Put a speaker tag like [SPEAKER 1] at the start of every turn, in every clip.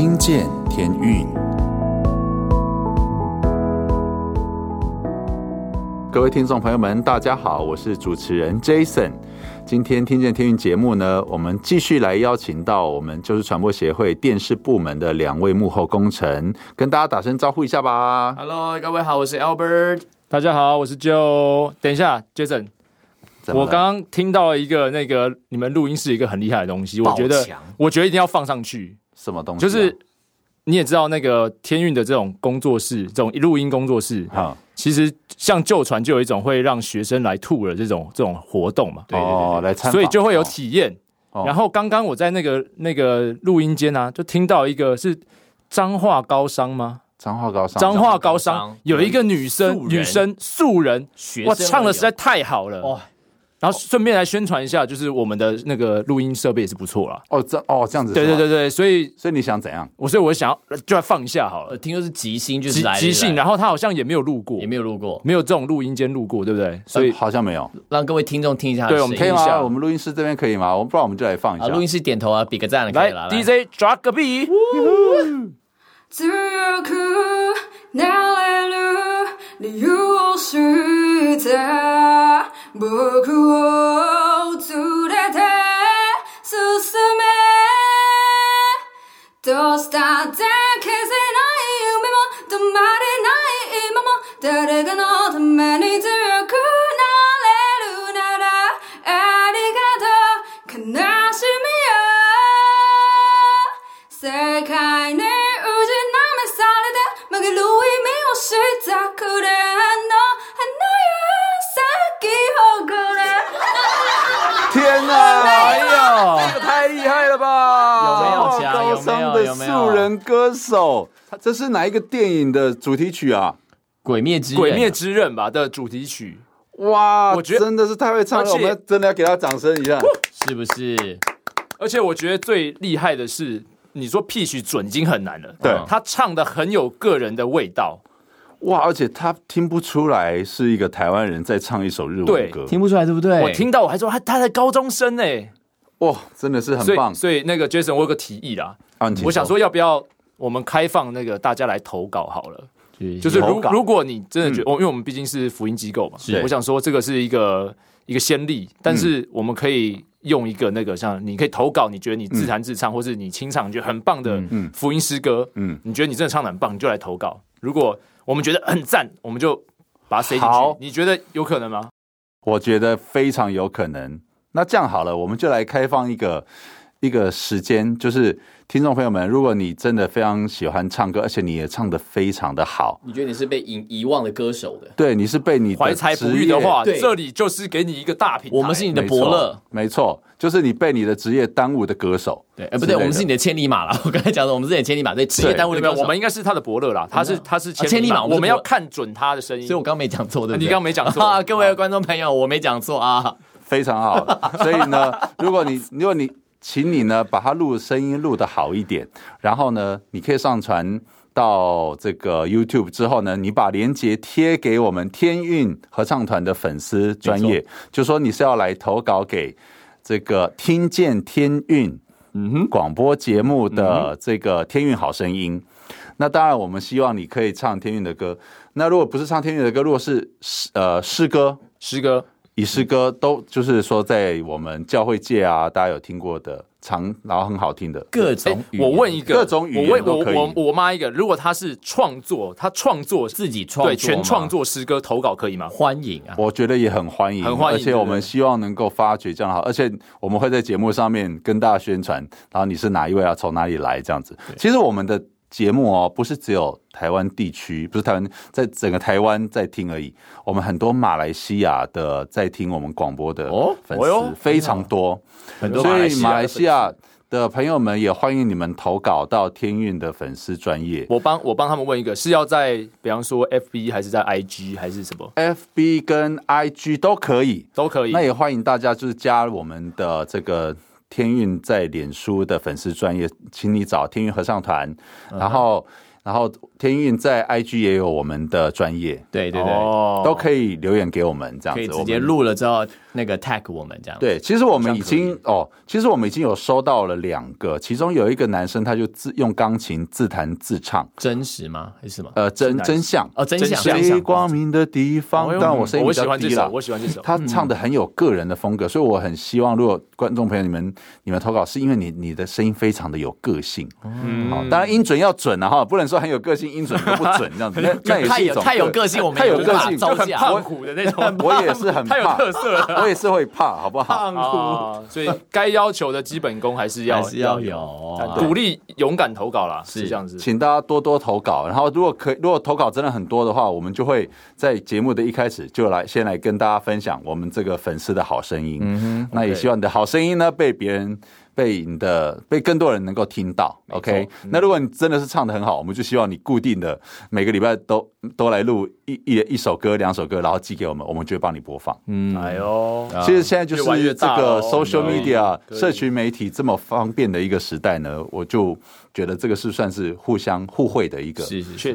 [SPEAKER 1] 听见天运，各位听众朋友们，大家好，我是主持人 Jason。今天听见天运节目呢，我们继续来邀请到我们就是传播协会电视部门的两位幕后工程，跟大家打声招呼一下吧。
[SPEAKER 2] Hello，各位好，我是 Albert。
[SPEAKER 3] 大家好，我是 Joe。等一下，Jason。我刚刚听到一个那个你们录音室一个很厉害的东西，我觉得我觉得一定要放上去。
[SPEAKER 1] 什么东西、啊？
[SPEAKER 3] 就是你也知道那个天运的这种工作室，这种录音工作室，哈、嗯，其实像旧传就有一种会让学生来吐的这种这种活动嘛。
[SPEAKER 1] 哦，来参，
[SPEAKER 3] 所以就会有体验。哦、然后刚刚我在那个那个录音间啊，就听到一个是彰化高商吗？
[SPEAKER 1] 彰化高商，
[SPEAKER 3] 彰化高商有一个女生，女生素人，哇，唱的实在太好了。哦然后顺便来宣传一下，就是我们的那个录音设备也是不错啦。
[SPEAKER 1] 哦，这哦这样子。
[SPEAKER 3] 对对对对，所以
[SPEAKER 1] 所以你想怎样？
[SPEAKER 3] 我所以我想要就来放一下好了。
[SPEAKER 2] 听说是即兴，就是来
[SPEAKER 3] 即兴，然后他好像也没有录过，
[SPEAKER 2] 也没有录过，
[SPEAKER 3] 没有这种录音间录过，对不对？所以
[SPEAKER 1] 好像没有。
[SPEAKER 2] 让各位听众听一下，
[SPEAKER 1] 对，我们可以吗？我们录音室这边可以吗？我们不然我们就来放一下。
[SPEAKER 2] 录音室点头啊，比个赞，僕を連
[SPEAKER 3] れて進め。ど
[SPEAKER 1] うしたって消せない夢も
[SPEAKER 2] 止まれな
[SPEAKER 1] い今も。誰がのために人歌手，这是哪一个电影的主题曲啊？
[SPEAKER 2] 《鬼灭之
[SPEAKER 3] 鬼灭之刃》吧的主题曲。
[SPEAKER 1] 哇，我觉得真的是太会唱了，我们真的要给他掌声一下，
[SPEAKER 2] 是不是？
[SPEAKER 3] 而且我觉得最厉害的是，你说 pitch 准已经很难了，
[SPEAKER 1] 对，
[SPEAKER 3] 他唱的很有个人的味道。
[SPEAKER 1] 哇！而且他听不出来是一个台湾人在唱一首日文歌，
[SPEAKER 2] 听不出来对不对？
[SPEAKER 3] 我听到我还说他他在高中生哎、欸，
[SPEAKER 1] 哇，真的是很棒。
[SPEAKER 3] 所以，所以那个 Jason，我有个提议啦，啊、我想说。要不要我们开放那个大家来投稿好了，就是如如果你真的觉得，嗯、因为我们毕竟是福音机构嘛，是。我想说这个是一个一个先例，但是我们可以用一个那个像你可以投稿，你觉得你自弹自唱，嗯、或是你清唱，觉得很棒的福音诗歌，嗯，你觉得你真的唱的很棒，你就来投稿。如果我们觉得很赞，我们就把它塞进去。好，你觉得有可能吗？
[SPEAKER 1] 我觉得非常有可能。那这样好了，我们就来开放一个一个时间，就是。听众朋友们，如果你真的非常喜欢唱歌，而且你也唱的非常的好，
[SPEAKER 2] 你觉得你是被遗遗忘的歌手的？
[SPEAKER 1] 对，你是被你
[SPEAKER 3] 怀才不遇的话，这里就是给你一个大平台，
[SPEAKER 2] 我们是你的伯乐，
[SPEAKER 1] 没错，就是你被你的职业耽误的歌手。
[SPEAKER 2] 对，哎，不对，我们是你的千里马啦。我刚才讲的，我们是你的千里马，对，职业耽误的歌手，
[SPEAKER 3] 我们应该是他的伯乐啦。他是他是千里马，我们要看准他的声音。
[SPEAKER 2] 所以我刚没讲错，对，
[SPEAKER 3] 你刚没讲错，
[SPEAKER 2] 各位观众朋友，我没讲错啊，
[SPEAKER 1] 非常好。所以呢，如果你如果你请你呢，把它录声音录的好一点，然后呢，你可以上传到这个 YouTube 之后呢，你把链接贴给我们天运合唱团的粉丝专业，就说你是要来投稿给这个听见天运嗯哼广播节目的这个天运好声音。那当然，我们希望你可以唱天运的歌。那如果不是唱天运的歌，如果是诗呃诗歌，诗歌。以诗歌都就是说，在我们教会界啊，大家有听过的长，然后很好听的
[SPEAKER 2] 各种语言。
[SPEAKER 3] 我问一个，
[SPEAKER 1] 各种语言我问
[SPEAKER 3] 我我我妈一个，如果她是创作，她创作
[SPEAKER 2] 自己创
[SPEAKER 3] 对全创作诗歌投稿可以吗？
[SPEAKER 2] 欢迎啊，
[SPEAKER 1] 我觉得也很欢迎，
[SPEAKER 3] 很欢迎。
[SPEAKER 1] 而且我们希望能够发掘这样好，而且我们会在节目上面跟大家宣传，然后你是哪一位啊？从哪里来？这样子。其实我们的。节目哦，不是只有台湾地区，不是台湾，在整个台湾在听而已。我们很多马来西亚的在听我们广播的粉丝、哦、非常多，很多。所以马来西亚的朋友们也欢迎你们投稿到天运的粉丝专业。
[SPEAKER 3] 我帮我帮他们问一个，是要在比方说 FB 还是在 IG 还是什么
[SPEAKER 1] ？FB 跟 IG 都可以，
[SPEAKER 3] 都可以。
[SPEAKER 1] 那也欢迎大家就是加入我们的这个。天运在脸书的粉丝专业，请你找天运合唱团，然后，然后天运在 IG 也有我们的专业，
[SPEAKER 2] 对对对，
[SPEAKER 1] 都可以留言给我们，这样子
[SPEAKER 2] 可以直接录了之后那个 tag 我们这样。
[SPEAKER 1] 对，其实我们已经哦，其实我们已经有收到了两个，其中有一个男生他就自用钢琴自弹自唱，
[SPEAKER 2] 真实吗？还是什么？
[SPEAKER 1] 呃，真真相。
[SPEAKER 2] 哦，真相。
[SPEAKER 1] 最光明的地方，但我声音比较低了。
[SPEAKER 3] 我喜欢这首，
[SPEAKER 1] 他唱的很有个人的风格，所以我很希望，如果观众朋友你们你们投稿，是因为你你的声音非常的有个性，嗯，好，当然音准要准啊哈，不能说很有个性，音准都不准这样。子，那那也是一种
[SPEAKER 2] 太有个性，我们
[SPEAKER 1] 太有个性，
[SPEAKER 3] 就很胖虎的那种，
[SPEAKER 1] 我也是很
[SPEAKER 3] 太有特色，
[SPEAKER 1] 我也是会怕，好不好？
[SPEAKER 3] 胖虎，所以该要求的基本功还是要
[SPEAKER 2] 还是要有，
[SPEAKER 3] 鼓励勇敢投稿啦，是。这样子，
[SPEAKER 1] 请大家多多投稿，然后如果可如果投稿真的很多的话，我们就会在节目的一开始就来先来跟大家分享我们这个粉丝的好声音，嗯哼，那也希望你的好声音呢被别人。被你的被更多人能够听到，OK？那如果你真的是唱的很好，我们就希望你固定的每个礼拜都都来录一一一首歌、两首歌，然后寄给我们，我们就会帮你播放。嗯，哎呦，其实现在就是这个 social media 社群媒体这么方便的一个时代呢，我就。觉得这个是算是互相互惠的一个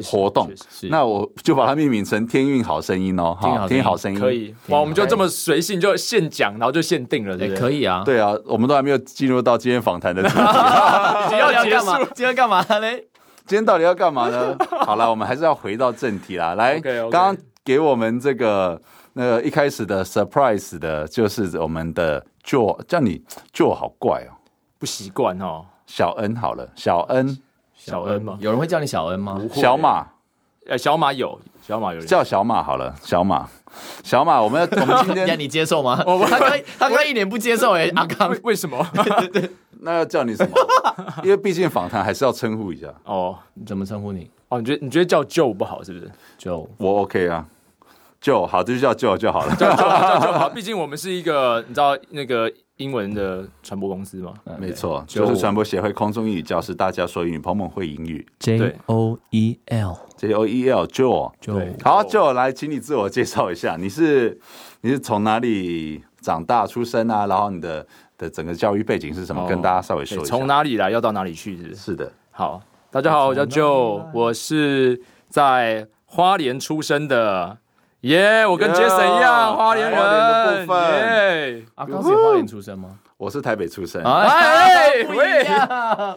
[SPEAKER 1] 活动，那我就把它命名成“天运好声音”哦，好，天运好声音。可
[SPEAKER 3] 以。哇，我们就这么随性就现讲，然后就限定了，对，
[SPEAKER 2] 可以啊，
[SPEAKER 1] 对啊，我们都还没有进入到今天访谈的主题，
[SPEAKER 2] 今天要干嘛？今天干嘛？嘞？
[SPEAKER 1] 今天到底要干嘛呢？好了，我们还是要回到正题啦。来，刚刚给我们这个那个一开始的 surprise 的，就是我们的 Joe，叫你 Joe 好怪哦，
[SPEAKER 3] 不习惯哦。
[SPEAKER 1] 小恩好了，小恩，
[SPEAKER 3] 小恩吗？
[SPEAKER 2] 有人会叫你小恩吗？
[SPEAKER 1] 小马，
[SPEAKER 3] 呃，小马有，小马有人
[SPEAKER 1] 叫小马好了，小马，小马，我们要，我们今天，
[SPEAKER 2] 你接受吗？他刚他刚一脸不接受，哎，阿康，
[SPEAKER 3] 为什么？
[SPEAKER 1] 那要叫你什么？因为毕竟访谈还是要称呼一下。
[SPEAKER 2] 哦，怎么称呼你？
[SPEAKER 3] 哦，你觉得你觉得叫 Joe 不好是不是
[SPEAKER 2] ？Joe，
[SPEAKER 1] 我 OK 啊，Joe 好，这就叫 Joe 就好了，
[SPEAKER 3] 叫 Joe 叫 Joe 好，毕竟我们是一个你知道那个。英文的传播公司嘛，
[SPEAKER 1] 没错，就是传播协会空中英语教室，大家说英语，彭彭会英语
[SPEAKER 2] ，J O E L，J
[SPEAKER 1] O E L，Joe，好，Joe 来，请你自我介绍一下，你是你是从哪里长大出生啊？然后你的的整个教育背景是什么？跟大家稍微说一下。
[SPEAKER 3] 从哪里来，要到哪里去？是
[SPEAKER 1] 是的，
[SPEAKER 3] 好，大家好，我叫 Joe，我是在花莲出生的。耶！Yeah, 我跟 Jason 一样，花莲人的部分。耶！
[SPEAKER 2] 阿刚是花莲出生吗？
[SPEAKER 1] 我是台北出生。
[SPEAKER 3] 哎，喂，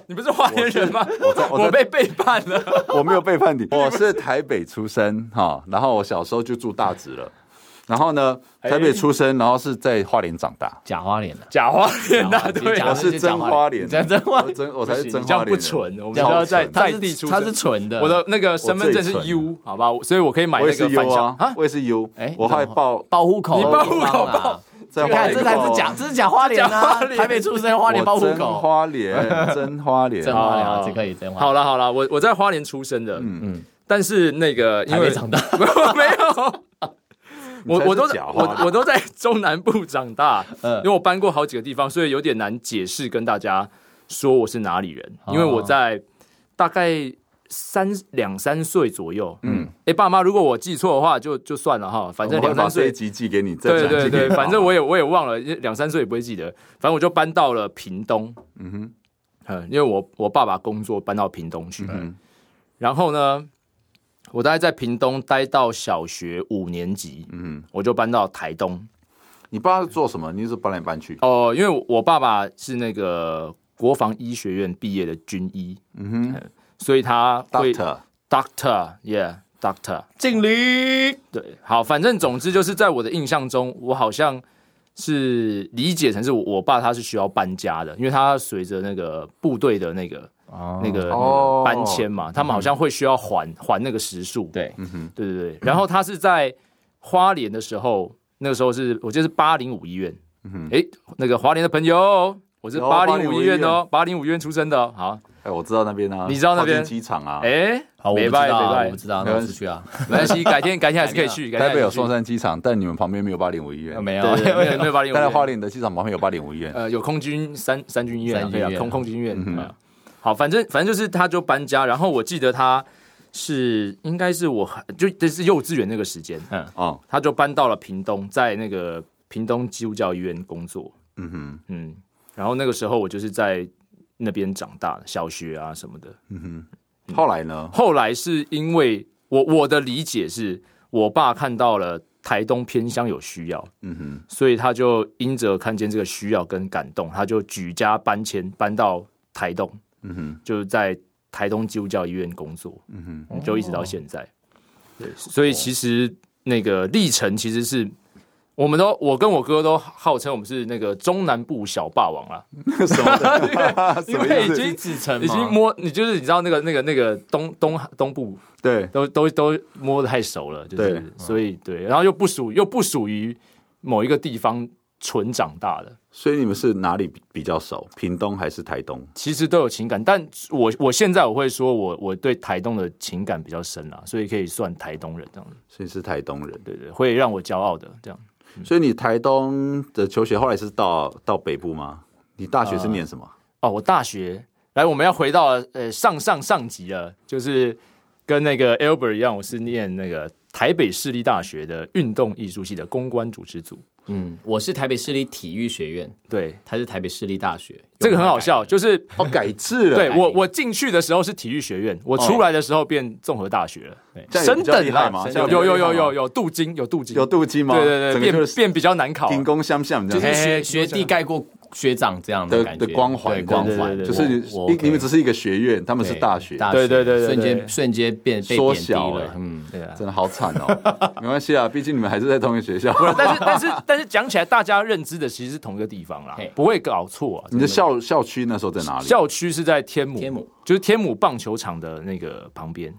[SPEAKER 3] 你不是花莲人吗？我我被背叛了。
[SPEAKER 1] 我没有背叛你，我是台北出生哈。然后我小时候就住大直了。然后呢，台北出生，然后是在花莲长大，
[SPEAKER 2] 假花莲的，
[SPEAKER 3] 假花莲的，对，
[SPEAKER 1] 我是真花莲，
[SPEAKER 2] 真花，
[SPEAKER 1] 真我才是真花莲，
[SPEAKER 3] 不纯，我们要在在地出生，
[SPEAKER 2] 他是纯的，
[SPEAKER 3] 我的那个身份证是 U，好吧，所以我可以买那个返乡
[SPEAKER 1] 啊，我也是 U，哎，我还报
[SPEAKER 2] 报户口，
[SPEAKER 3] 你报户口。报，
[SPEAKER 2] 你看这才是假，这是假花莲啊，台北出生花莲报户口，
[SPEAKER 1] 花莲真花莲，
[SPEAKER 2] 真花莲这可以真花，
[SPEAKER 3] 好了好了，我我在花莲出生的，嗯。嗯，但是那个因为
[SPEAKER 2] 长大。
[SPEAKER 3] 没有。我我都我我都在中南部长大，因为我搬过好几个地方，所以有点难解释跟大家说我是哪里人。因为我在大概三两三岁左右，嗯，哎，爸妈，如果我记错的话，就就算了哈，反正两三岁
[SPEAKER 1] 寄寄给你，
[SPEAKER 3] 对对对，反正我也我也忘了，两三岁也不会记得。反正我就搬到了屏东，嗯哼，因为我我爸爸工作搬到屏东去，然后呢。我大概在屏东待到小学五年级，嗯，我就搬到台东。
[SPEAKER 1] 你爸是做什么？你是搬来搬去？
[SPEAKER 3] 哦，因为我爸爸是那个国防医学院毕业的军医，嗯哼，所以他会 doctor，doctor，yeah，doctor，
[SPEAKER 2] 敬礼。
[SPEAKER 3] 对，好，反正总之就是在我的印象中，我好像是理解成是我爸他是需要搬家的，因为他随着那个部队的那个。哦，那个搬迁嘛，他们好像会需要还还那个时数。对，嗯哼，对对对。然后他是在花莲的时候，那个时候是我记得是八零五医院。嗯哼，哎，那个华联的朋友，我是八零五医院。哦，八零五医院出生的。好，哎，我知道那边啊，你知道那边？机场啊？哎，好，我知道，我知道，没关系。啊，没关系，改天改天还是可以去。台北有松山机场，但你们旁边没有八零五医院，没有，没有没有八零五。但在花莲的机场旁边有八零五医院，呃，有空军三三军医院，对啊，空空军医院。好，反正反正就是，他就搬家，然后我记得他是应该是我就这是幼稚园那个时间，嗯。哦，他就搬到了屏东，在那个屏东基督教医院工作，嗯哼。嗯，然后那个时候我就是在那边长大的，小学啊什么的，嗯哼，后来呢？后来是因为我我的理解是我爸看到了。台东偏乡有需要，嗯哼，所以他就因着看见这个需要跟感动，他就举家搬迁搬到台东，嗯哼，就是在台东基督教医院工作，嗯哼，就一直到现在，对，所以其实那个历程其实是。我们都，我跟我哥都号称我们是那个中南部小霸王啊，什么？因为已经子承，已经摸你就是你知道那个那个那个东东东部，
[SPEAKER 1] 对，
[SPEAKER 3] 都都都摸得太熟了，就是。所以对，然后又不属又不属于某一个地方纯长大的，
[SPEAKER 1] 所以你们是哪里比较熟？屏东还是台东？
[SPEAKER 3] 其实都有情感，但我我现在我会说我我对台东的情感比较深啊，所以可以算台东人这样子。
[SPEAKER 1] 所以是台东人，
[SPEAKER 3] 对对，会让我骄傲的这样。
[SPEAKER 1] 所以你台东的求学后来是到到北部吗？你大学是念什么？
[SPEAKER 3] 呃、哦，我大学来，我们要回到呃上上上集了，就是跟那个 Albert 一样，我是念那个台北市立大学的运动艺术系的公关主持组。
[SPEAKER 2] 嗯，我是台北市立体育学院，
[SPEAKER 3] 对，
[SPEAKER 2] 他是台北市立大学，
[SPEAKER 3] 这个很好笑，就是
[SPEAKER 1] 哦改制了。
[SPEAKER 3] 对我我进去的时候是体育学院，我出来的时候变综合大学了。
[SPEAKER 1] 升等了吗？
[SPEAKER 3] 有有有有有镀金，有镀金，
[SPEAKER 1] 有镀金吗？
[SPEAKER 3] 对对对，变变比较难考，
[SPEAKER 1] 兵工相向，
[SPEAKER 2] 就是学学弟盖过。学长这样的感觉。
[SPEAKER 1] 的光环，光环。就是你们只是一个学院，他们是大学，
[SPEAKER 2] 对对对，瞬间瞬间变缩小了，
[SPEAKER 1] 嗯，对啊，真的好惨哦。没关系啊，毕竟你们还是在同一个学校。
[SPEAKER 3] 但是但是但是讲起来，大家认知的其实是同一个地方啦，不会搞错啊。
[SPEAKER 1] 你的校校区那时候在哪里？
[SPEAKER 3] 校区是在天母，天母。就是天母棒球场的那个旁边。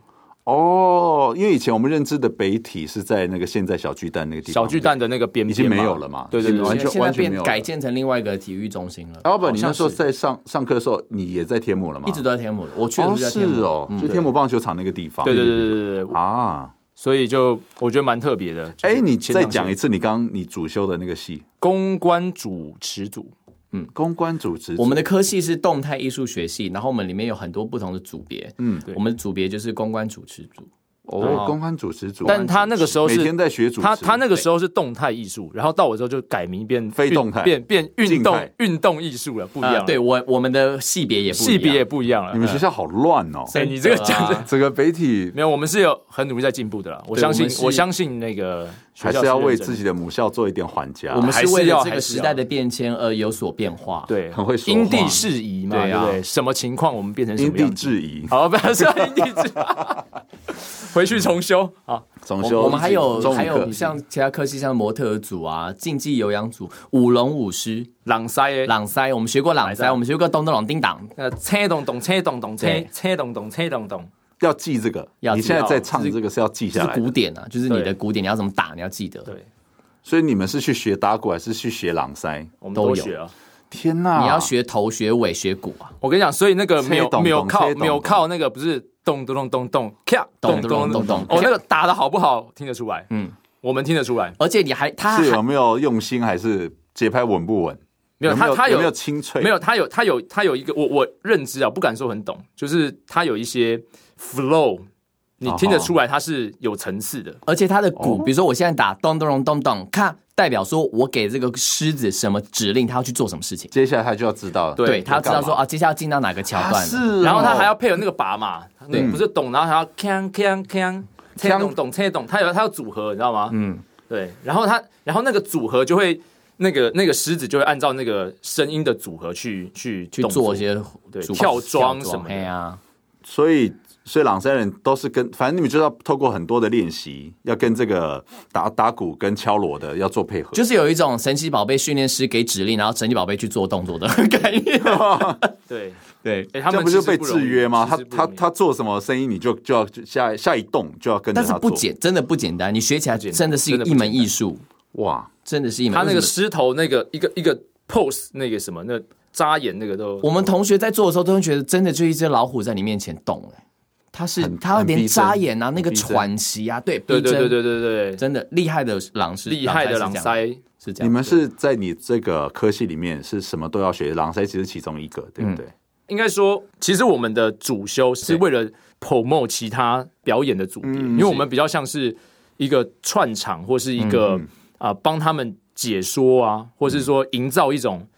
[SPEAKER 1] 哦，因为以前我们认知的北体是在那个现在小巨蛋那个地方，
[SPEAKER 3] 小巨蛋的那个边
[SPEAKER 1] 已经没有了嘛？
[SPEAKER 3] 对对对，
[SPEAKER 1] 完全完全没有，
[SPEAKER 2] 改建成另外一个体育中心了。
[SPEAKER 1] Albert，你那时候在上上课的时候，你也在天母了吗？
[SPEAKER 2] 一直都在天母，我确实是在天母
[SPEAKER 1] 哦，就天母棒球场那个地方。
[SPEAKER 3] 对对对对对对啊，所以就我觉得蛮特别的。
[SPEAKER 1] 哎，你再讲一次，你刚刚你主修的那个系，
[SPEAKER 3] 公关主持组。
[SPEAKER 1] 嗯，公关主持，
[SPEAKER 2] 我们的科系是动态艺术学系，然后我们里面有很多不同的组别。嗯，对，我们的组别就是公关主持组。
[SPEAKER 1] 哦，公关主持组，
[SPEAKER 3] 但他那个时候是
[SPEAKER 1] 每天在学主持，
[SPEAKER 3] 他他那个时候是动态艺术，然后到我之后就改名变
[SPEAKER 1] 非动态，
[SPEAKER 3] 变变运动运动艺术了，不一样。
[SPEAKER 2] 对我我们的系别也
[SPEAKER 3] 系别也不一样了。
[SPEAKER 1] 你们学校好乱哦！
[SPEAKER 3] 哎，你这个讲的
[SPEAKER 1] 整个北体
[SPEAKER 3] 没有，我们是有很努力在进步的啦。我相信，我相信那个
[SPEAKER 1] 还是要为自己的母校做一点缓颊。
[SPEAKER 2] 我们是为了这个时代的变迁而有所变化，
[SPEAKER 3] 对，
[SPEAKER 1] 很会说
[SPEAKER 3] 因地制宜嘛，对不对？什么情况我们变成什么？因
[SPEAKER 1] 地制宜，
[SPEAKER 3] 好，不要说因地制宜。回去重修啊，
[SPEAKER 1] 重修。
[SPEAKER 2] 我们还有还有像其他科系，像模特组啊、竞技有氧组、舞龙舞狮、
[SPEAKER 3] 朗塞、
[SPEAKER 2] 朗塞，我们学过朗塞，我们学过咚咚咚叮当，
[SPEAKER 3] 呃，车咚咚，车咚咚，车车咚咚，车咚咚，
[SPEAKER 1] 要记这个。你现在在唱这个是要记下来，
[SPEAKER 2] 是古典啊，就是你的古典，你要怎么打，你要记得。对，
[SPEAKER 1] 所以你们是去学打鼓，还是去学朗塞？
[SPEAKER 3] 我们都学啊。
[SPEAKER 1] 天呐！
[SPEAKER 2] 你要学头学尾学鼓啊！
[SPEAKER 3] 我跟你讲，所以那个没有没有靠没有靠那个不是咚咚咚咚咚咔咚咚咚咚哦，那个打的好不好听得出来？嗯，我们听得出来。
[SPEAKER 2] 而且你还他
[SPEAKER 1] 是有没有用心，还是节拍稳不稳？
[SPEAKER 3] 没有，他他有
[SPEAKER 1] 没有清脆？
[SPEAKER 3] 没有，他有他有他有一个我我认知啊，不敢说很懂，就是他有一些 flow，你听得出来他是有层次的。
[SPEAKER 2] 而且他的鼓，比如说我现在打咚咚咚咚咚看。代表说，我给这个狮子什么指令，他要去做什么事情？
[SPEAKER 1] 接下来他就要知道了。
[SPEAKER 2] 对，他要知道说啊，接下来要进到哪个桥段？
[SPEAKER 1] 是，
[SPEAKER 3] 然后他还要配合那个把嘛，对，不是咚，然后还要锵锵锵，切咚咚切咚，他有他要组合，你知道吗？嗯，对。然后他，然后那个组合就会，那个那个狮子就会按照那个声音的组合去去
[SPEAKER 2] 去做一些
[SPEAKER 3] 对跳桩什么的
[SPEAKER 2] 呀。
[SPEAKER 1] 所以。所以朗塞人都是跟，反正你们就要透过很多的练习，要跟这个打打鼓跟敲锣的要做配合，
[SPEAKER 2] 就是有一种神奇宝贝训练师给指令，然后神奇宝贝去做动作的 概念。
[SPEAKER 3] 对
[SPEAKER 2] 对，
[SPEAKER 1] 哎，他们不就被制约吗？他他他做什么声音，你就就要下下一动就要跟着他做。
[SPEAKER 2] 但是不简，真的不简单，你学起来真的是一门艺术。哇，真的是一门。
[SPEAKER 3] 他那个狮头那个一个一个 pose 那个什么那扎眼那个都，
[SPEAKER 2] 我们同学在做的时候都会觉得真的就一只老虎在你面前动哎。他是他连扎眼啊，那个喘息啊，对，
[SPEAKER 3] 对对对对对对，
[SPEAKER 2] 真的厉害的狼是
[SPEAKER 3] 厉害的狼塞
[SPEAKER 2] 是这样。
[SPEAKER 1] 你们是在你这个科系里面是什么都要学，狼塞其实其中一个，对不对？
[SPEAKER 3] 应该说，其实我们的主修是为了 promote 其他表演的组别，因为我们比较像是一个串场或是一个啊帮他们解说啊，或是说营造一种。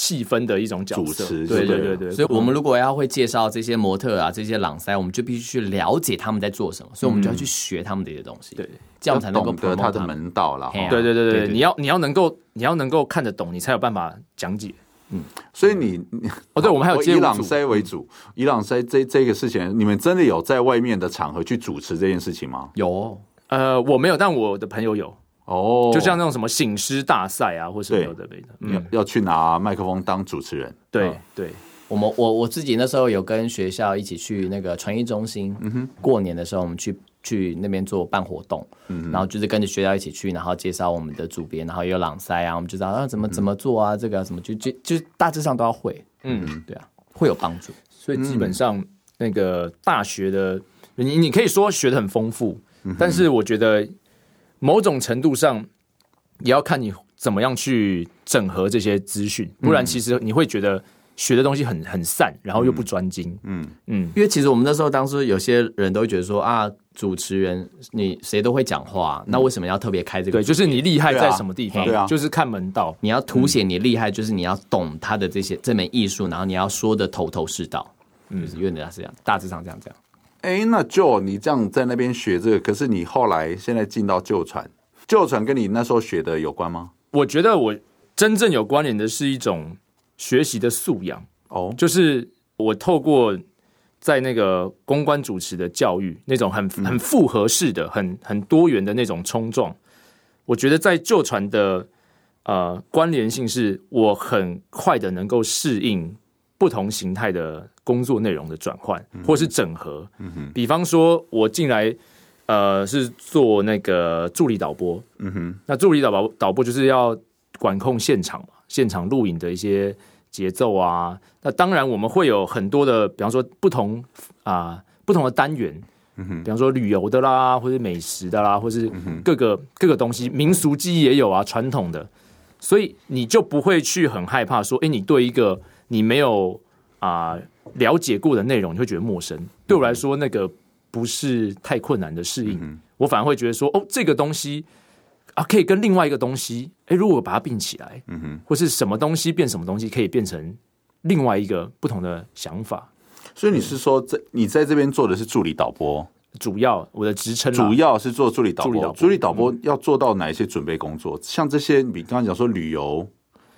[SPEAKER 3] 气氛的一种角色。
[SPEAKER 1] 主持，
[SPEAKER 3] 对对对对。
[SPEAKER 2] 所以我们如果要会介绍这些模特啊，这些朗塞，我们就必须去了解他们在做什么，所以我们就要去学他们的一些东西。对，这样才能够
[SPEAKER 1] 懂得他的门道了。
[SPEAKER 3] 对对对对，你要你要能够你要能够看得懂，你才有办法讲解。
[SPEAKER 1] 嗯，所以你
[SPEAKER 3] 哦，对，我们还有
[SPEAKER 1] 以朗塞为主，以朗塞这这个事情，你们真的有在外面的场合去主持这件事情吗？
[SPEAKER 2] 有，
[SPEAKER 3] 呃，我没有，但我的朋友有。哦，就像那种什么醒狮大赛啊，或什么的，
[SPEAKER 1] 嗯，要去拿麦克风当主持人。
[SPEAKER 3] 对对，
[SPEAKER 2] 我们我我自己那时候有跟学校一起去那个传艺中心，嗯哼，过年的时候我们去去那边做办活动，嗯，然后就是跟着学校一起去，然后介绍我们的主编，然后也有朗塞啊，我们就知道啊怎么怎么做啊，这个怎么就就就大致上都要会，嗯，对啊，会有帮助。
[SPEAKER 3] 所以基本上那个大学的你你可以说学的很丰富，但是我觉得。某种程度上，也要看你怎么样去整合这些资讯，不然其实你会觉得学的东西很很散，然后又不专精。嗯
[SPEAKER 2] 嗯，因为其实我们那时候当时有些人都会觉得说啊，主持人你谁都会讲话，那为什么要特别开这个？
[SPEAKER 3] 对，就是你厉害在什么地方？对啊，就是看门道。
[SPEAKER 2] 你要凸显你厉害，就是你要懂他的这些这门艺术，然后你要说的头头是道。嗯，就是有点是这样，大致上这样这样。
[SPEAKER 1] 哎，那 Joe，你这样在那边学这个，可是你后来现在进到旧传，旧传跟你那时候学的有关吗？
[SPEAKER 3] 我觉得我真正有关联的是一种学习的素养。哦，就是我透过在那个公关主持的教育，那种很很复合式的、很很多元的那种冲撞，我觉得在旧传的呃关联性是，我很快的能够适应不同形态的。工作内容的转换，或是整合。比方说，我进来，呃，是做那个助理导播。嗯哼，那助理导播导播就是要管控现场嘛，现场录影的一些节奏啊。那当然，我们会有很多的，比方说不同啊、呃，不同的单元。嗯哼，比方说旅游的啦，或者美食的啦，或是各个各个东西，民俗记忆也有啊，传统的。所以你就不会去很害怕说，哎，你对一个你没有啊。呃了解过的内容，你会觉得陌生。对我来说，那个不是太困难的适应。嗯、我反而会觉得说，哦，这个东西啊，可以跟另外一个东西，哎，如果把它并起来，嗯哼，或是什么东西变什么东西，可以变成另外一个不同的想法。
[SPEAKER 1] 所以你是说，在你在这边做的是助理导播？
[SPEAKER 3] 主要我的职称
[SPEAKER 1] 主要是做助理导播。助理导播，助理导播要做到哪一些准备工作？嗯、像这些，你刚刚讲说旅游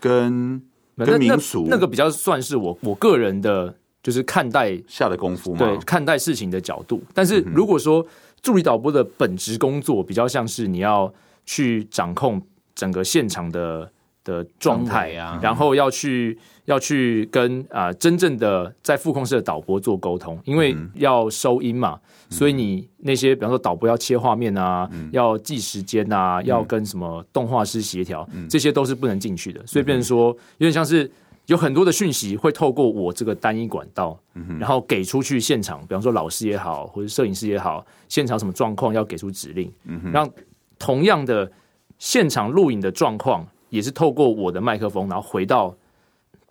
[SPEAKER 1] 跟跟民俗
[SPEAKER 3] 那，那个比较算是我我个人的。就是看待
[SPEAKER 1] 下的功夫嘛，
[SPEAKER 3] 对，看待事情的角度。但是如果说助理导播的本职工作比较像是你要去掌控整个现场的的状态啊，然后要去要去跟啊、呃、真正的在副控室的导播做沟通，因为要收音嘛，所以你那些比方说导播要切画面啊，要记时间啊，要跟什么动画师协调，这些都是不能进去的。所以变成说有点像是。有很多的讯息会透过我这个单一管道，然后给出去现场，比方说老师也好，或者摄影师也好，现场什么状况要给出指令，让同样的现场录影的状况也是透过我的麦克风，然后回到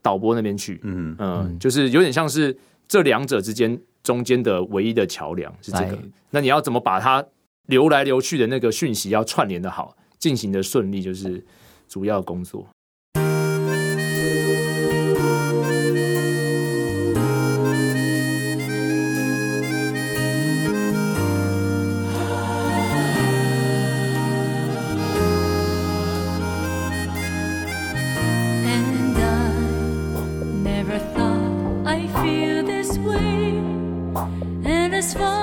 [SPEAKER 3] 导播那边去。嗯嗯，就是有点像是这两者之间中间的唯一的桥梁是这个。那你要怎么把它流来流去的那个讯息要串联的好，进行的顺利，就是主要工作。satisfied.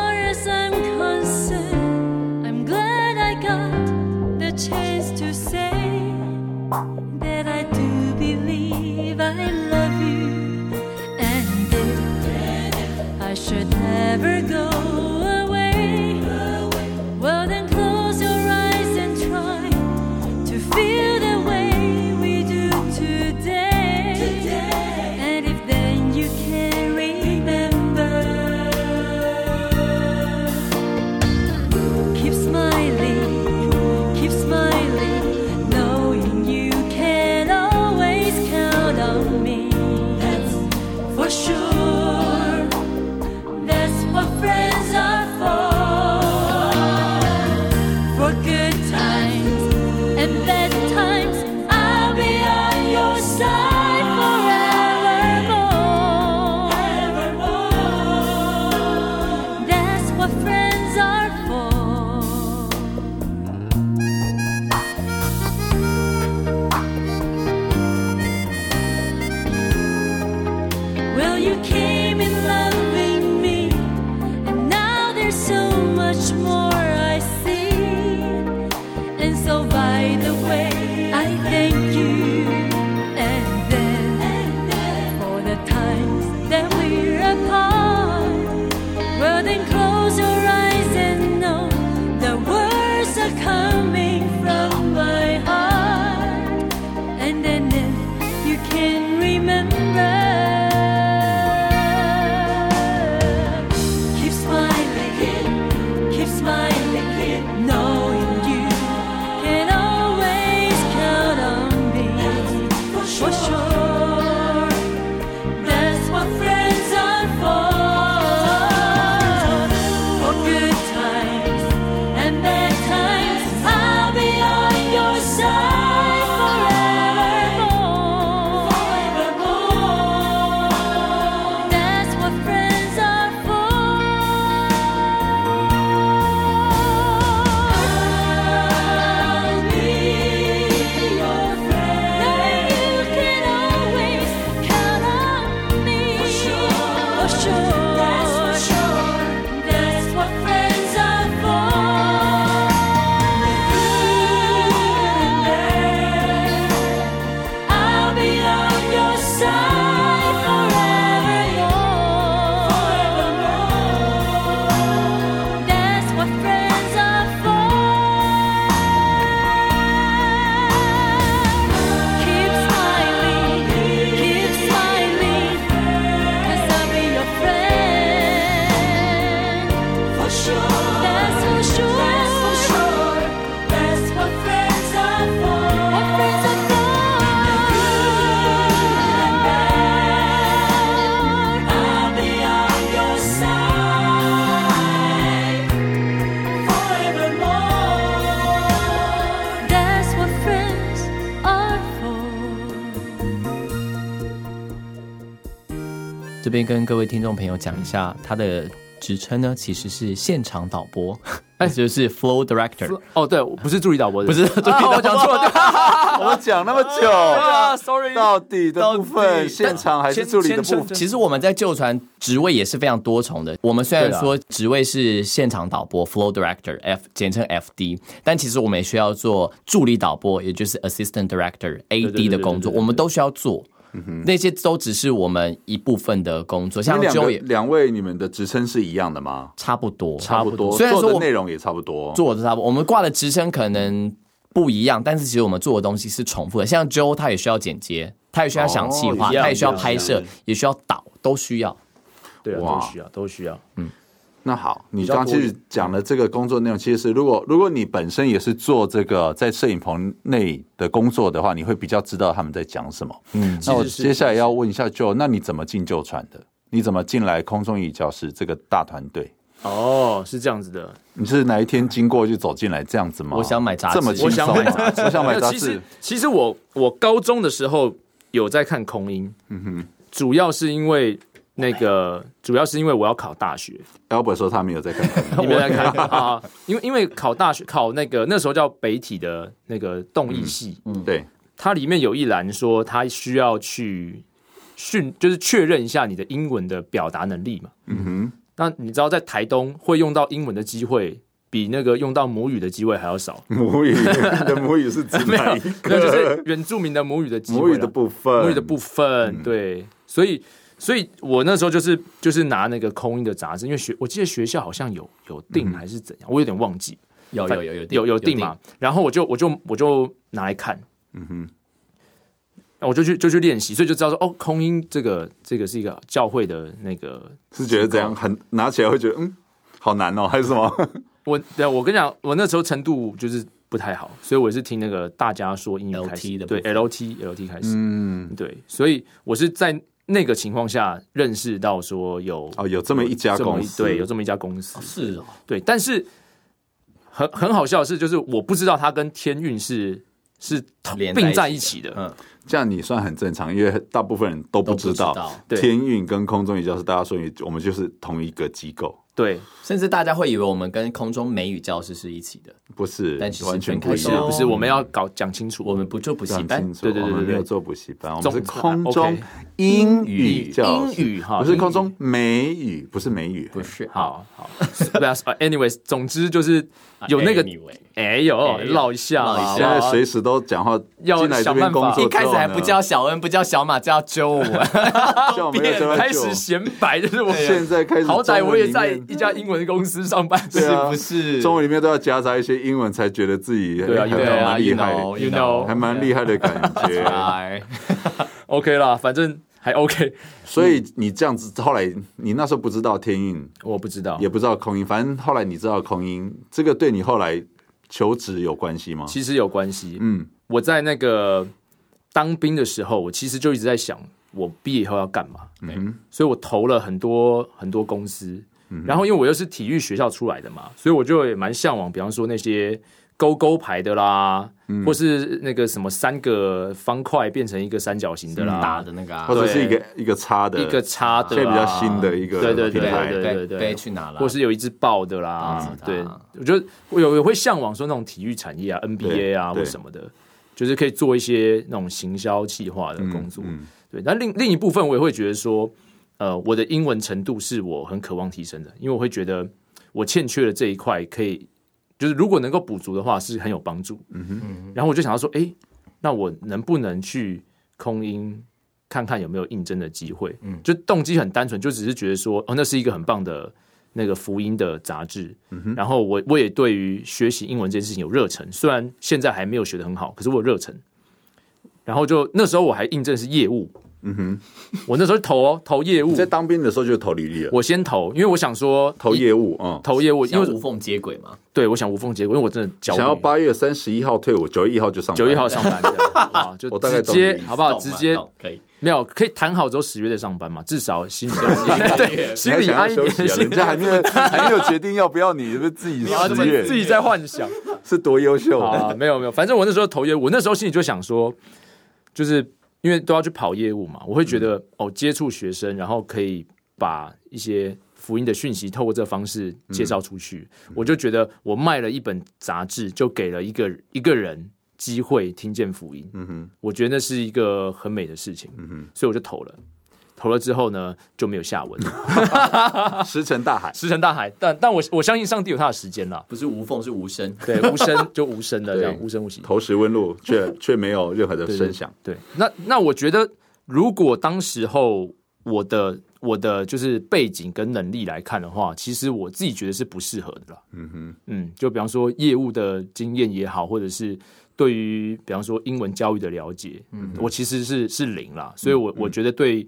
[SPEAKER 2] 跟各位听众朋友讲一下，他的职称呢，其实是现场导播，哎，就是 flow director。
[SPEAKER 3] 哦，对，不是助理导播，
[SPEAKER 2] 不是助理导播，我讲错了，
[SPEAKER 1] 我讲那么久，sorry，到底的部分现场还是助理的部分？
[SPEAKER 2] 其实我们在旧船职位也是非常多重的。我们虽然说职位是现场导播 flow director，F 简称 FD，但其实我们也需要做助理导播，也就是 assistant director AD 的工作，我们都需要做。那些都只是我们一部分的工作，像两位
[SPEAKER 1] 两位，你们的职称是一样的吗？
[SPEAKER 2] 差不多，
[SPEAKER 1] 差不多。虽然说内容也差不多，
[SPEAKER 2] 做的差不多。我们挂的职称可能不一样，但是其实我们做的东西是重复的。像 Joe，他也需要剪接，他也需要想企划，他也需要拍摄，也需要导，都需要。
[SPEAKER 3] 对啊，都需要，都需要。嗯。
[SPEAKER 1] 那好，你刚刚其实讲的这个工作内容，其实是如果如果你本身也是做这个在摄影棚内的工作的话，你会比较知道他们在讲什么。嗯，那我接下来要问一下 Joe，那你怎么进旧传的？你怎么进来空中英语教室这个大团队？
[SPEAKER 3] 哦，是这样子的，
[SPEAKER 1] 你是哪一天经过就走进来这样子吗？
[SPEAKER 2] 我想买杂志，
[SPEAKER 1] 这么轻松，我想买杂志，我想买杂志。
[SPEAKER 3] 其实其实我我高中的时候有在看空音，嗯哼，主要是因为。那个主要是因为我要考大学
[SPEAKER 1] ，Albert 说他没有在看，
[SPEAKER 3] 你没有在看？啊？因为因为考大学考那个那时候叫北体的那个动艺系，
[SPEAKER 1] 嗯，对，
[SPEAKER 3] 它里面有一栏说他需要去训，就是确认一下你的英文的表达能力嘛。嗯哼，那你知道在台东会用到英文的机会，比那个用到母语的机会还要少。
[SPEAKER 1] 母语的母语是指 哪一个？
[SPEAKER 3] 那就是原住民的母语的机会，
[SPEAKER 1] 母语的部分，
[SPEAKER 3] 母语的部分，对，所以。所以我那时候就是就是拿那个空音的杂志，因为学我记得学校好像有有订还是怎样，我有点忘记。
[SPEAKER 2] 有有有有
[SPEAKER 3] 有有订嘛？然后我就我就我就拿来看，嗯哼，我就去就去练习，所以就知道说哦，空音这个这个是一个教会的那个，
[SPEAKER 1] 是觉得这样很拿起来会觉得嗯好难哦，还是什么？
[SPEAKER 3] 我对我跟你讲，我那时候程度就是不太好，所以我是听那个大家说英语开始的，对 LT LT 开始，嗯，对，所以我是在。那个情况下认识到说有
[SPEAKER 1] 哦有这么一家公司，
[SPEAKER 3] 对，有这么一家公司，
[SPEAKER 2] 是哦，
[SPEAKER 3] 对，但是很很好笑的是，就是我不知道它跟天运是是并在一起的，嗯，
[SPEAKER 1] 这样你算很正常，因为大部分人都不知道天运跟空中英语教室，大家说我们就是同一个机构，
[SPEAKER 3] 对，
[SPEAKER 2] 甚至大家会以为我们跟空中美语教室是一起的，
[SPEAKER 1] 不是，
[SPEAKER 2] 但其实
[SPEAKER 1] 完全不是，
[SPEAKER 3] 不是。我们要搞讲清楚，
[SPEAKER 2] 我们不做补习班，
[SPEAKER 1] 对对对，我们没有做补习班，我们是空中英语教室，
[SPEAKER 3] 英语哈，
[SPEAKER 1] 不是空中美语，不是美语，
[SPEAKER 2] 不是。
[SPEAKER 3] 好好，不要，anyways，总之就是有那个，哎呦，唠一下，
[SPEAKER 1] 现在随时都讲话，
[SPEAKER 3] 要想办法。
[SPEAKER 2] 一开始还不叫小恩，不叫小马，叫 Joe，
[SPEAKER 3] 开始显摆，就是我
[SPEAKER 1] 现在开始，
[SPEAKER 3] 好歹我也在一家英文公司上班，
[SPEAKER 1] 是不是？中文里面都要夹杂一些英文，才觉得自己对啊，蛮厉害
[SPEAKER 3] ，you know，
[SPEAKER 1] 还蛮厉害的感觉。
[SPEAKER 3] OK 啦，反正还 OK。
[SPEAKER 1] 所以你这样子，后来你那时候不知道天印，
[SPEAKER 3] 我不知道，
[SPEAKER 1] 也不知道空音，反正后来你知道空音，这个对你后来求职有关系吗？
[SPEAKER 3] 其实有关系。嗯，我在那个当兵的时候，我其实就一直在想，我毕业以后要干嘛？嗯，所以我投了很多很多公司。然后，因为我又是体育学校出来的嘛，所以我就也蛮向往，比方说那些勾勾牌的啦，或是那个什么三个方块变成一个三角形的啦，
[SPEAKER 2] 打的那个，啊。
[SPEAKER 1] 或者是一个一个叉的，
[SPEAKER 3] 一个叉的，
[SPEAKER 1] 现在比较新的一个，
[SPEAKER 3] 对对对对对对，
[SPEAKER 2] 飞去哪了？
[SPEAKER 3] 或是有一只豹的啦，对，我觉得我有会向往说那种体育产业啊，NBA 啊或什么的，就是可以做一些那种行销企划的工作。对，那另另一部分我也会觉得说。呃，我的英文程度是我很渴望提升的，因为我会觉得我欠缺了这一块，可以就是如果能够补足的话，是很有帮助。嗯哼，然后我就想到说，哎，那我能不能去空英看看有没有应征的机会？嗯，就动机很单纯，就只是觉得说，哦，那是一个很棒的那个福音的杂志。嗯哼，然后我我也对于学习英文这件事情有热忱，虽然现在还没有学得很好，可是我有热忱。然后就那时候我还应征是业务。嗯哼，我那时候投哦，投业务。
[SPEAKER 1] 在当兵的时候就投履历了。
[SPEAKER 3] 我先投，因为我想说
[SPEAKER 1] 投业务，嗯，
[SPEAKER 3] 投业务，因为
[SPEAKER 2] 无缝接轨嘛。
[SPEAKER 3] 对，我想无缝接轨，因为我真的
[SPEAKER 1] 想要八月三十一号退伍，九月一号就上，
[SPEAKER 3] 九月一号上班，啊，就直接好不好？直接
[SPEAKER 2] 可以，
[SPEAKER 3] 没有可以谈好之后十月再上班嘛，至少心里 对心里安一点。
[SPEAKER 1] 人家还没有还没有决定要不要你，是不是自己十月
[SPEAKER 3] 自己在幻想
[SPEAKER 1] 是多优秀
[SPEAKER 3] 啊？没有没有，反正我那时候投业务，我那时候心里就想说，就是。因为都要去跑业务嘛，我会觉得、嗯、哦，接触学生，然后可以把一些福音的讯息透过这个方式介绍出去。嗯、我就觉得我卖了一本杂志，就给了一个一个人机会听见福音。嗯哼，我觉得那是一个很美的事情。嗯哼，所以我就投了。投了之后呢，就没有下文，
[SPEAKER 1] 石沉大海，
[SPEAKER 3] 石沉大海。但但我我相信上帝有他的时间啦，
[SPEAKER 2] 不是无缝，是无声，
[SPEAKER 3] 对，无声就无声的这样，无声无息。
[SPEAKER 1] 投石问路，却却没有任何的声响。
[SPEAKER 3] 对，那那我觉得，如果当时候我的我的就是背景跟能力来看的话，其实我自己觉得是不适合的啦。嗯哼，嗯，就比方说业务的经验也好，或者是对于比方说英文教育的了解，嗯，我其实是是零啦，所以我我觉得对。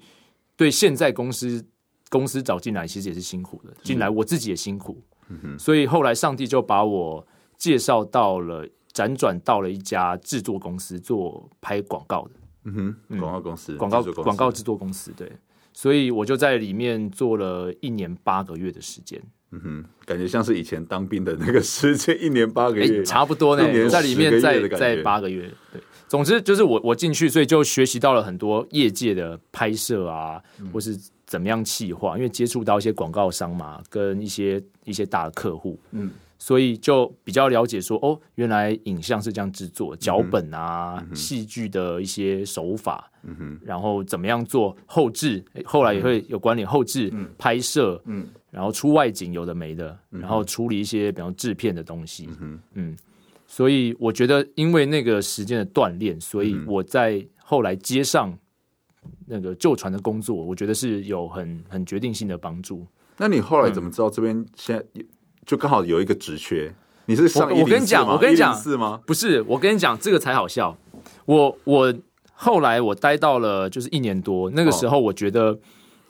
[SPEAKER 3] 对，现在公司公司找进来其实也是辛苦的，进来我自己也辛苦，嗯、哼所以后来上帝就把我介绍到了，辗转到了一家制作公司做拍广告的，
[SPEAKER 1] 嗯哼，广告公司，
[SPEAKER 3] 广告广告制作公司，对，所以我就在里面做了一年八个月的时间，
[SPEAKER 1] 嗯哼，感觉像是以前当兵的那个时间，一年八个月，
[SPEAKER 3] 差不多呢，在里面在在八个月，对。总之就是我我进去，所以就学习到了很多业界的拍摄啊，嗯、或是怎么样企划，因为接触到一些广告商嘛，跟一些一些大的客户，嗯，所以就比较了解说，哦，原来影像是这样制作，脚本啊，戏剧、的一些手法，嗯哼，然后怎么样做后置，后来也会有管理后置、嗯、拍摄，嗯，然后出外景有的没的，然后处理一些比方制片的东西，嗯哼，嗯。所以我觉得，因为那个时间的锻炼，所以我在后来接上那个旧船的工作，我觉得是有很很决定性的帮助。
[SPEAKER 1] 那你后来怎么知道这边现在就刚好有一个职缺？你是上
[SPEAKER 3] 我跟你讲，我跟你讲
[SPEAKER 1] 是吗？
[SPEAKER 3] 不是，我跟你讲这个才好笑。我我后来我待到了就是一年多，那个时候我觉得，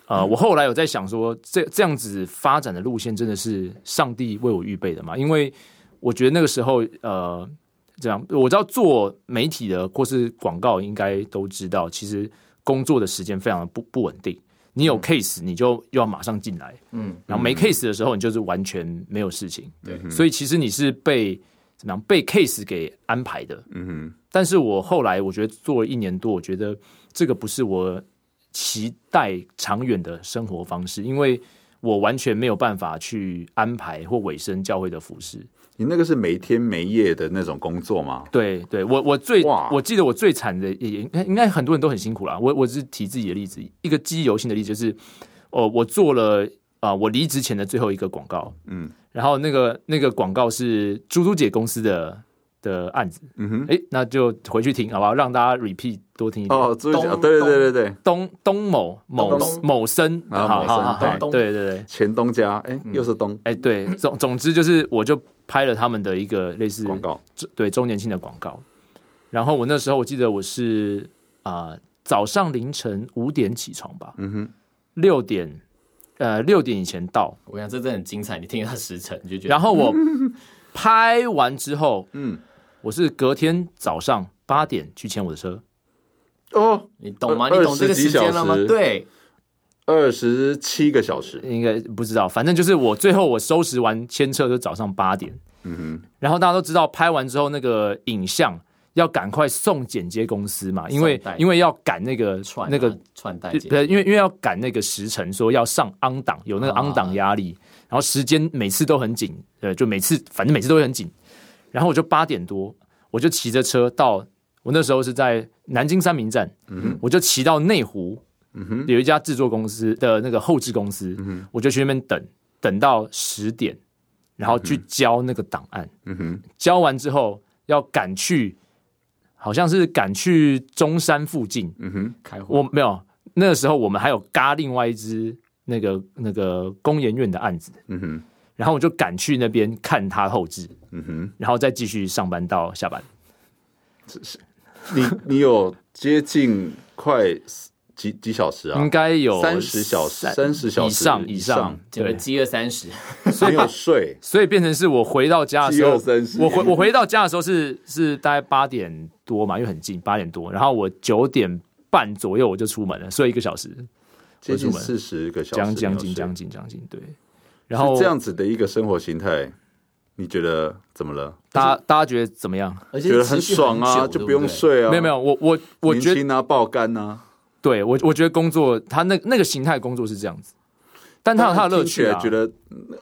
[SPEAKER 3] 呃，我后来有在想说，这这样子发展的路线真的是上帝为我预备的嘛？因为我觉得那个时候，呃，这样我知道做媒体的或是广告，应该都知道，其实工作的时间非常的不不稳定。你有 case，你就又要马上进来，嗯，然后没 case 的时候，你就是完全没有事情。对，所以其实你是被怎么样被 case 给安排的。嗯哼。但是我后来我觉得做了一年多，我觉得这个不是我期待长远的生活方式，因为我完全没有办法去安排或委身教会的服事。
[SPEAKER 1] 你那个是没天没夜的那种工作吗？
[SPEAKER 3] 对，对我我最我记得我最惨的也应该应该很多人都很辛苦啦。我我是提自己的例子，一个记忆犹新的例子就是，哦，我做了啊、呃，我离职前的最后一个广告，嗯，然后那个那个广告是猪猪姐公司的的案子，嗯哼，哎，那就回去听好不好？让大家 repeat 多听一点。
[SPEAKER 1] 哦，对对对对对，
[SPEAKER 3] 东东某某某生，好好好，对对对，
[SPEAKER 1] 前东家，哎，又是东，
[SPEAKER 3] 哎，对，总总之就是我就。拍了他们的一个类似广告，对周年庆的广告。然后我那时候我记得我是啊、呃、早上凌晨五点起床吧，嗯哼，六点呃六点以前到。
[SPEAKER 2] 我想这真的很精彩，你听他时辰你就觉得。
[SPEAKER 3] 然后我拍完之后，嗯，我是隔天早上八点去牵我的车。
[SPEAKER 1] 哦，
[SPEAKER 2] 你懂吗？你懂这个时间了吗？对。
[SPEAKER 1] 二十七个小时，
[SPEAKER 3] 应该不知道，反正就是我最后我收拾完牵车就早上八点，嗯哼，然后大家都知道拍完之后那个影像要赶快送剪接公司嘛，因为因为要赶那个
[SPEAKER 2] 串
[SPEAKER 3] 那个
[SPEAKER 2] 串带，
[SPEAKER 3] 对，因为因为要赶那个时辰，说要上 on 档，有那个 on 档压力，然后时间每次都很紧，呃，就每次反正每次都会很紧，然后我就八点多我就骑着车到，我那时候是在南京三民站，嗯哼，我就骑到内湖。有一家制作公司的那个后置公司，嗯、哼我就去那边等，等到十点，然后去交那个档案。嗯、哼交完之后要赶去，好像是赶去中山附近。嗯哼，开会我没有，那个时候我们还有嘎另外一支那个那个工研院的案子。嗯哼，然后我就赶去那边看他后置。嗯哼，然后再继续上班到下班。
[SPEAKER 1] 是是，你你有接近快。几几小时啊？
[SPEAKER 3] 应该有
[SPEAKER 1] 三十小时，三十小时以上
[SPEAKER 3] 以上，
[SPEAKER 2] 对，饥饿三十，
[SPEAKER 1] 没有睡，
[SPEAKER 3] 所以变成是我回到家的时候，我回我回到家的时候是是大概八点多嘛，因为很近，八点多，然后我九点半左右我就出门了，睡一个小时，
[SPEAKER 1] 接近四十个小时，
[SPEAKER 3] 将将近将近将近，对，然后
[SPEAKER 1] 这样子的一个生活形态，你觉得怎么了？
[SPEAKER 3] 大家大家觉得怎么样？
[SPEAKER 1] 觉得很爽啊，就不用睡啊？
[SPEAKER 3] 没有没有，我我我觉得
[SPEAKER 1] 啊，爆肝啊。
[SPEAKER 3] 对我，我觉得工作他那那个形态工作是这样子，但他有他的乐趣啊。
[SPEAKER 1] 觉得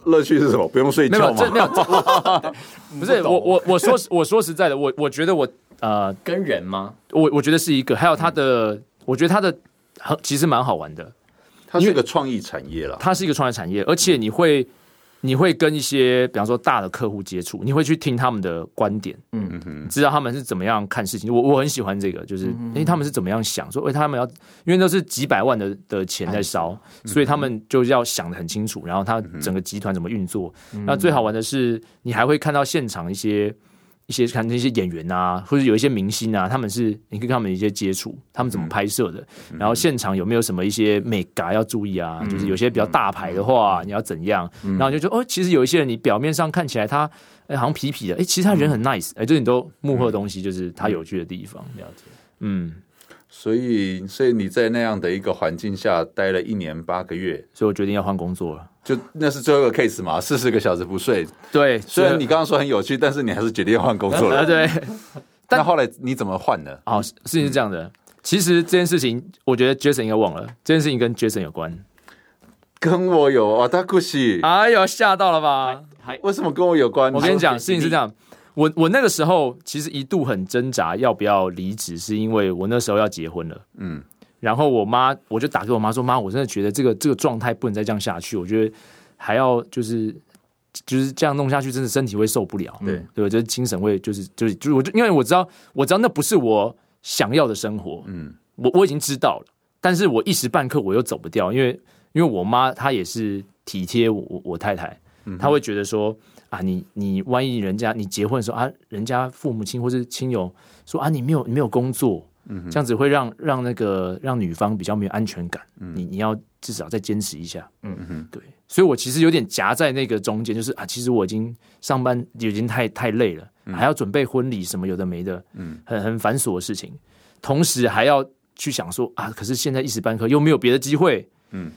[SPEAKER 1] 乐趣是什么？不用睡觉吗？
[SPEAKER 3] 没有，不是我我我说我说实在的，我我觉得我呃
[SPEAKER 2] 跟人吗？
[SPEAKER 3] 我我觉得是一个，还有他的，我觉得他的很其实蛮好玩的。
[SPEAKER 1] 它是一个创意产业了，
[SPEAKER 3] 它是一个创意产业，而且你会。你会跟一些，比方说大的客户接触，你会去听他们的观点，嗯嗯，知道他们是怎么样看事情。我我很喜欢这个，就是因为他们是怎么样想，说，哎，他们要，因为都是几百万的的钱在烧，所以他们就要想的很清楚，然后他整个集团怎么运作。那最好玩的是，你还会看到现场一些。一些看那些演员啊，或者有一些明星啊，他们是你可以跟他们一些接触，他们怎么拍摄的，嗯、然后现场有没有什么一些美嘎要注意啊？嗯、就是有些比较大牌的话，嗯、你要怎样？嗯、然后就说哦，其实有一些人，你表面上看起来他哎好像痞痞的，哎，其实他人很 nice，哎，这你都幕后的东西，就是他有趣的地方。了解，嗯。
[SPEAKER 1] 所以，所以你在那样的一个环境下待了一年八个月，
[SPEAKER 3] 所以我决定要换工作了。
[SPEAKER 1] 就那是最后一个 case 嘛，四十个小时不睡。
[SPEAKER 3] 对，
[SPEAKER 1] 虽然你刚刚说很有趣，但是你还是决定要换工作了。
[SPEAKER 3] 对。
[SPEAKER 1] 但后来你怎么换的？
[SPEAKER 3] 哦，事情是这样的。嗯、其实这件事情，我觉得 Jason 应该忘了。这件事情跟 Jason 有关，
[SPEAKER 1] 跟我有啊，大故事。
[SPEAKER 3] 哎呦，吓到了吧？
[SPEAKER 1] 还为什么跟我有关？
[SPEAKER 3] 我跟你讲，事情是这样。我我那个时候其实一度很挣扎要不要离职，是因为我那时候要结婚了。嗯，然后我妈我就打给我妈说：“妈，我真的觉得这个这个状态不能再这样下去，我觉得还要就是就是这样弄下去，真的身体会受不了。对对，我觉得精神会就是就是就是我就因为我知道我知道那不是我想要的生活。嗯，我我已经知道了，但是我一时半刻我又走不掉，因为因为我妈她也是体贴我我我太太，她会觉得说。啊，你你万一人家你结婚的时候啊，人家父母亲或是亲友说啊，你没有你没有工作，这样子会让让那个让女方比较没有安全感，嗯，你你要至少再坚持一下，嗯嗯，对，所以我其实有点夹在那个中间，就是啊，其实我已经上班已经太太累了，嗯、还要准备婚礼什么有的没的，嗯，很很繁琐的事情，同时还要去想说啊，可是现在一时半刻又没有别的机会，嗯。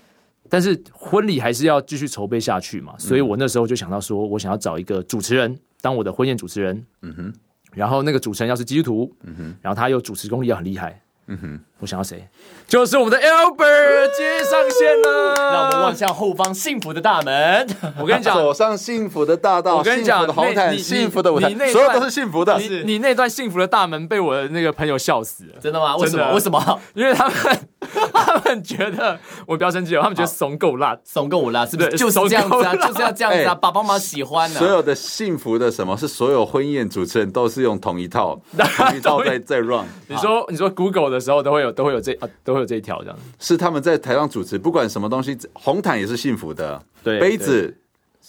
[SPEAKER 3] 但是婚礼还是要继续筹备下去嘛，所以我那时候就想到说，我想要找一个主持人当我的婚宴主持人。嗯哼，然后那个主持人要是基督徒，嗯哼，然后他又主持功力也很厉害，嗯哼，我想要谁？就是我们的 Albert 接上线了。
[SPEAKER 2] 让我们望向后方幸福的大门。
[SPEAKER 3] 我跟你讲，
[SPEAKER 1] 走上幸福的大道。
[SPEAKER 3] 我跟你讲，
[SPEAKER 1] 红毯，幸福的舞台，所有都是幸福的。
[SPEAKER 3] 你你那段幸福的大门被我的那个朋友笑死了。
[SPEAKER 2] 真的吗？为什么？为什么？
[SPEAKER 3] 因为他们 他们觉得我不要生气哦，他们觉得怂够辣，
[SPEAKER 2] 怂够辣，是不是？就是这样子啊，就是要这样子啊，爸爸妈妈喜欢的。
[SPEAKER 1] 所有的幸福的什么是所有婚宴主持人都是用同一套，同一套在在 run。
[SPEAKER 3] 你说你说 Google 的时候都会有都会有这啊都会有这一条这样。
[SPEAKER 1] 是他们在台上主持，不管什么东西，红毯也是幸福的，
[SPEAKER 3] 对，
[SPEAKER 1] 杯子。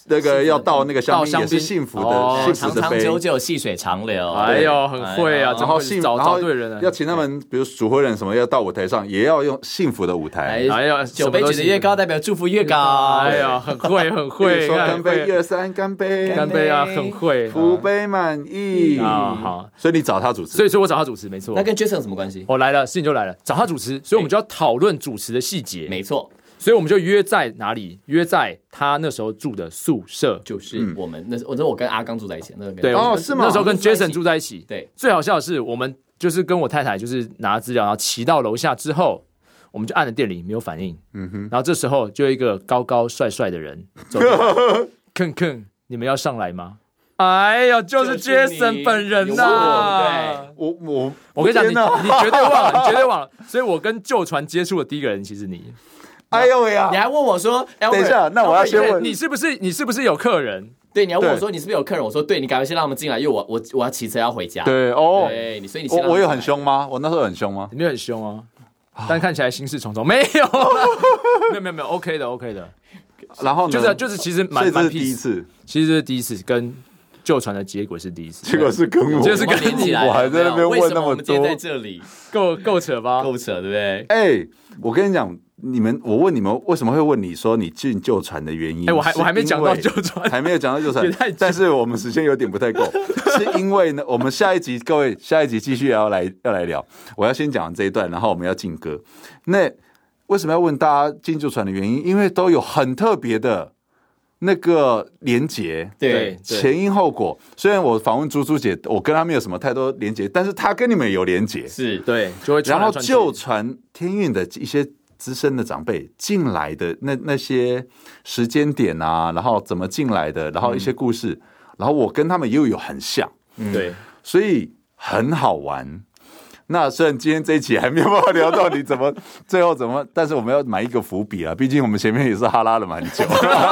[SPEAKER 1] 那个要到那个香槟也是幸福的，幸福的杯，
[SPEAKER 2] 长长久久，细水长流。
[SPEAKER 3] 哎呦，很会啊！然后幸，然后对人，
[SPEAKER 1] 要请他们，比如主婚人什么要到舞台上，也要用幸福的舞台。
[SPEAKER 3] 哎呀，
[SPEAKER 2] 酒杯举得越高，代表祝福越高。
[SPEAKER 3] 哎呀，很会，很会。
[SPEAKER 1] 说干杯，一二三，干杯，
[SPEAKER 3] 干杯啊！很会，
[SPEAKER 1] 福杯满溢
[SPEAKER 3] 啊！好，
[SPEAKER 1] 所以你找他主持，
[SPEAKER 3] 所以说我找他主持，没错。
[SPEAKER 2] 那跟 Jason 有什么关系？
[SPEAKER 3] 我来了，事情就来了，找他主持，所以我们就要讨论主持的细节。
[SPEAKER 2] 没错。
[SPEAKER 3] 所以我们就约在哪里？约在他那时候住的宿舍，
[SPEAKER 2] 就是我们那时，我那我跟阿刚住在一起，那个
[SPEAKER 3] 对
[SPEAKER 1] 哦，是吗？
[SPEAKER 3] 那时候跟 Jason 住在一起。
[SPEAKER 2] 对，
[SPEAKER 3] 最好笑的是，我们就是跟我太太就是拿资料，然后骑到楼下之后，我们就按了电铃，没有反应。嗯哼，然后这时候就一个高高帅帅的人走坑坑，你们要上来吗？哎呀，就是 Jason 本人呐！
[SPEAKER 1] 对，我我
[SPEAKER 3] 我跟你讲，你你绝对忘了，你绝对忘了。所以我跟旧船接触的第一个人，其实你。
[SPEAKER 1] 哎呦喂呀！
[SPEAKER 2] 你还问我说，
[SPEAKER 1] 等一下，那我要先问
[SPEAKER 3] 你是不是你是不是有客人？
[SPEAKER 2] 对，你要问我说你是不是有客人？我说对，你赶快先让他们进来，因为我我我要骑车要回家。
[SPEAKER 1] 对哦，
[SPEAKER 2] 对，你所以你
[SPEAKER 1] 我我有很凶吗？我那时候很凶吗？
[SPEAKER 3] 你没有很凶啊，但看起来心事重重。没有，没有没有没有，OK 的 OK 的。
[SPEAKER 1] 然后
[SPEAKER 3] 就是就是其实蛮蛮
[SPEAKER 1] 第一次，
[SPEAKER 3] 其实是第一次跟旧船的结果是第一次，
[SPEAKER 1] 结果是跟我，
[SPEAKER 3] 就是跟
[SPEAKER 2] 你，
[SPEAKER 1] 我还在那边问那么多。
[SPEAKER 2] 在这里
[SPEAKER 3] 够够扯吧？
[SPEAKER 2] 够扯，对不对？
[SPEAKER 1] 哎，我跟你讲。你们，我问你们为什么会问你说你进旧船的原因？
[SPEAKER 3] 哎，我还我还没讲到旧船，
[SPEAKER 1] 还没有讲到旧船，但是我们时间有点不太够，是因为呢，我们下一集各位下一集继续要来要来聊，我要先讲这一段，然后我们要进歌。那为什么要问大家进旧船的原因？因为都有很特别的那个连结，
[SPEAKER 2] 对
[SPEAKER 1] 前因后果。虽然我访问猪猪姐，我跟她没有什么太多连结，但是她跟你们有连结，
[SPEAKER 3] 是对，就会
[SPEAKER 1] 然后旧船天运的一些。资深的长辈进来的那那些时间点啊，然后怎么进来的，然后一些故事，嗯、然后我跟他们又有很像，
[SPEAKER 3] 对，
[SPEAKER 1] 所以很好玩。那虽然今天这一期还没有办法聊到你怎么 最后怎么，但是我们要埋一个伏笔啊，毕竟我们前面也是哈拉了蛮久。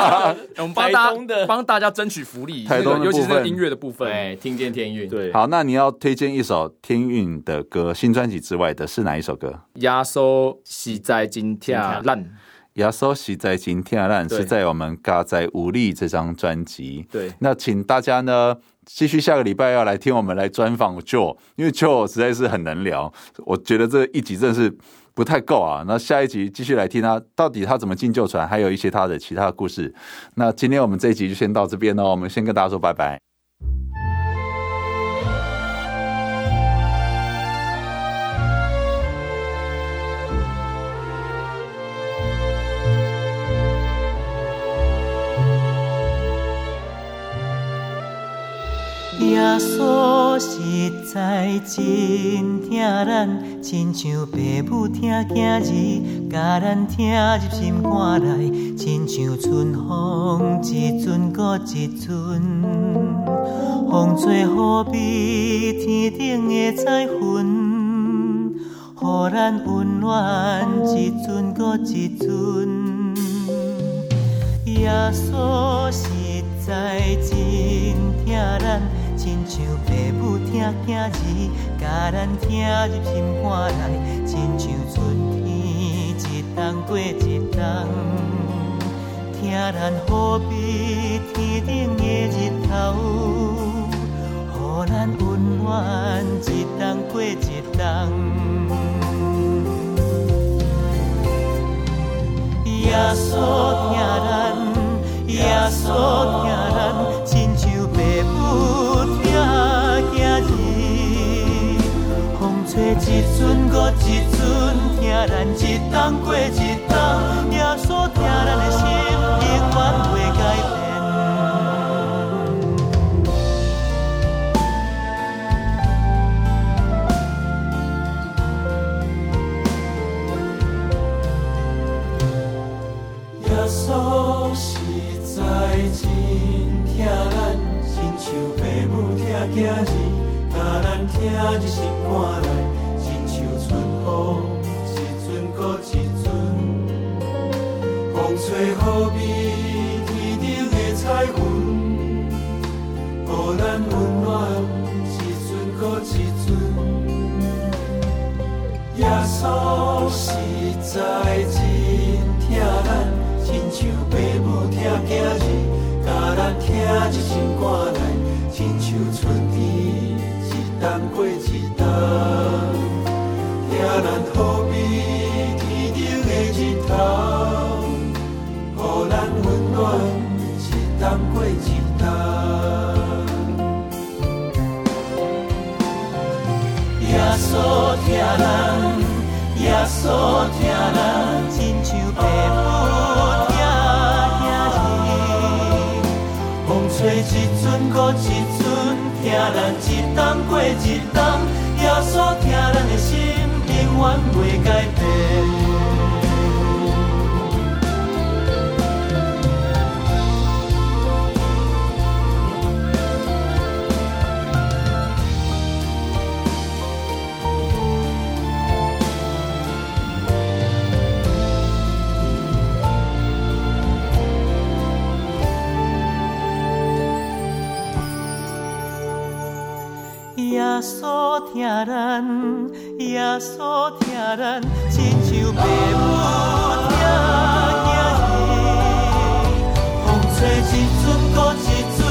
[SPEAKER 3] 我们帮大家帮大家争取福利，台东尤其是音乐的部分，
[SPEAKER 2] 哎，听见天韵。
[SPEAKER 3] 对，
[SPEAKER 1] 好，那你要推荐一首天韵的歌，新专辑之外的是哪一首歌？
[SPEAKER 3] 压缩实在今天烂，
[SPEAKER 1] 压缩实在今天烂是在我们《嘎在无力》这张专辑。
[SPEAKER 3] 对，
[SPEAKER 1] 那请大家呢。继续下个礼拜要来听我们来专访 Joe，因为 Joe 实在是很能聊，我觉得这一集真的是不太够啊。那下一集继续来听他到底他怎么进旧船，还有一些他的其他故事。那今天我们这一集就先到这边哦，我们先跟大家说拜拜。
[SPEAKER 4] 耶稣实在真疼咱，亲像父母疼囝儿，甲咱疼入心肝内，亲像春风一阵过一阵，风吹雨比天顶的彩云，予咱温暖一阵过一阵。耶稣实在真疼咱。亲像父母疼囝儿，甲咱疼入心肝内，亲像春天一冬过一冬，疼咱好比天顶的日头，予咱温暖一冬过一冬。耶稣疼咱，耶稣疼咱，过一阵，过一阵，疼咱一冬，过一冬。耶稣疼咱的心，永远袂改变。耶稣疼咱，亲像父母疼子儿，教咱疼就。在真疼咱，亲像父母疼囝儿，甲咱听入心肝内。亲像春天一冬过一冬，疼咱好比天顶的日头，予咱温暖一冬过一冬。耶稣疼咱，耶稣疼咱，亲像父母疼囝儿，风吹一阵过一阵。听人一冬过一冬，耶稣听咱的心，永远袂改耶稣疼咱，耶稣疼咱，亲像父母疼囝儿。风吹一阵过一阵，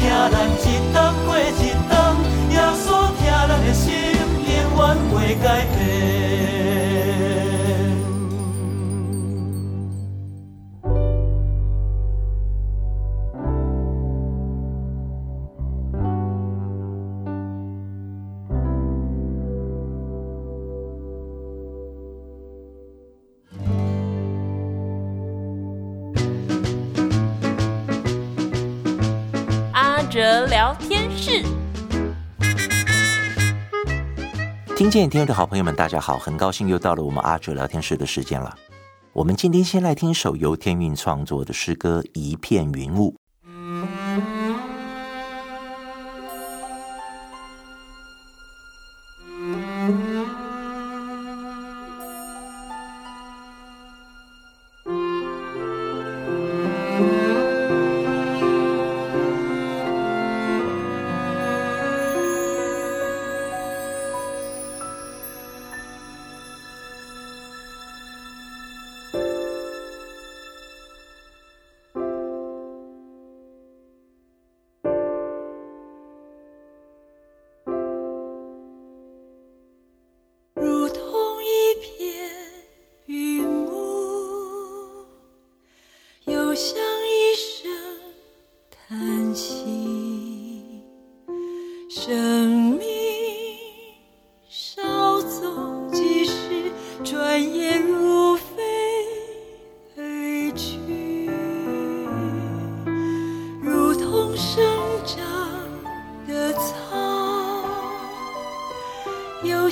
[SPEAKER 4] 听咱一冬过一冬，耶稣疼咱的心，永远袂改变。
[SPEAKER 5] 聊天室，
[SPEAKER 6] 听见天的好朋友们，大家好，很高兴又到了我们阿哲聊天室的时间了。我们今天先来听一首由天韵创作的诗歌《一片云雾》。